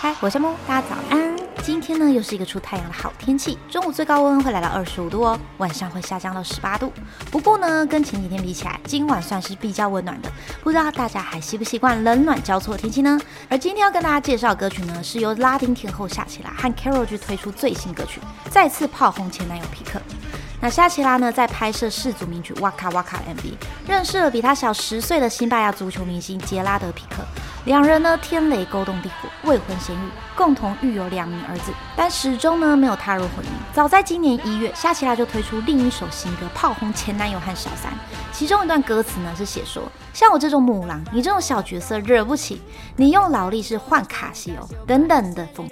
嗨我是木，大家早安。今天呢，又是一个出太阳的好天气，中午最高温会来到二十五度哦，晚上会下降到十八度。不过呢，跟前几天比起来，今晚算是比较温暖的。不知道大家还习不习惯冷暖交错的天气呢？而今天要跟大家介绍歌曲呢，是由拉丁天后夏奇拉和 Carol 去推出最新歌曲，再次炮轰前男友皮克。那夏奇拉呢，在拍摄世祖名曲《哇卡哇卡》MV，认识了比他小十岁的西班牙足球明星杰拉德皮克。两人呢，天雷勾动地火，未婚先孕，共同育有两名儿子，但始终呢没有踏入婚姻。早在今年一月，夏奇拉就推出另一首新歌，炮轰前男友和小三。其中一段歌词呢是写说：像我这种母狼，你这种小角色惹不起，你用劳力士换卡西欧等等的风。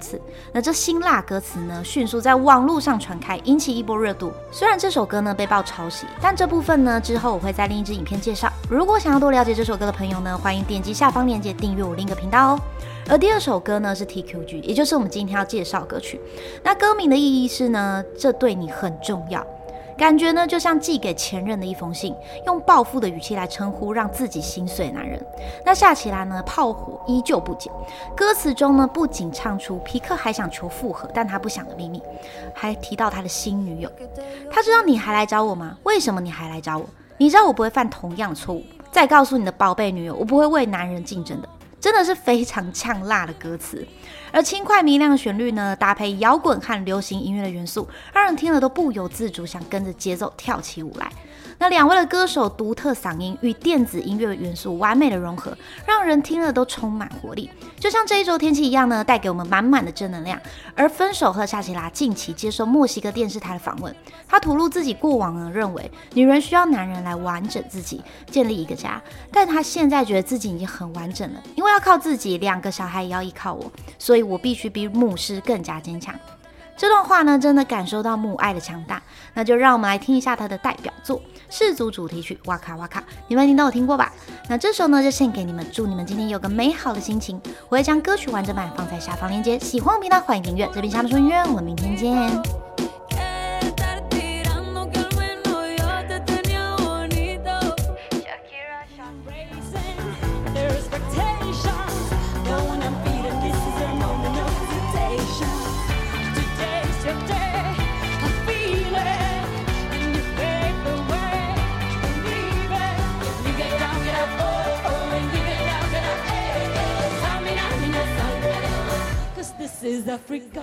次，那这辛辣歌词呢，迅速在网络上传开，引起一波热度。虽然这首歌呢被曝抄袭，但这部分呢之后我会在另一支影片介绍。如果想要多了解这首歌的朋友呢，欢迎点击下方链接订阅我另一个频道哦。而第二首歌呢是 TQG，也就是我们今天要介绍歌曲。那歌名的意义是呢，这对你很重要。感觉呢，就像寄给前任的一封信，用报复的语气来称呼让自己心碎的男人。那夏奇拉呢，炮火依旧不减。歌词中呢，不仅唱出皮克还想求复合，但他不想的秘密，还提到他的新女友。他知道你还来找我吗？为什么你还来找我？你知道我不会犯同样的错误。再告诉你的宝贝女友，我不会为男人竞争的。真的是非常呛辣的歌词，而轻快明亮的旋律呢，搭配摇滚和流行音乐的元素，让人听了都不由自主想跟着节奏跳起舞来。那两位的歌手独特嗓音与电子音乐元素完美的融合，让人听了都充满活力，就像这一周天气一样呢，带给我们满满的正能量。而分手和夏奇拉近期接受墨西哥电视台的访问，他吐露自己过往呢认为女人需要男人来完整自己，建立一个家，但他现在觉得自己已经很完整了，因为要靠自己，两个小孩也要依靠我，所以我必须比牧师更加坚强。这段话呢，真的感受到母爱的强大。那就让我们来听一下他的代表作《氏族主题曲》哇卡哇卡，你们一定都有听过吧？那这首呢，就献给你们，祝你们今天有个美好的心情。我会将歌曲完整版放在下方链接，喜欢我频道欢迎订阅。这边夏的春音乐，我们明天见。This is Africa.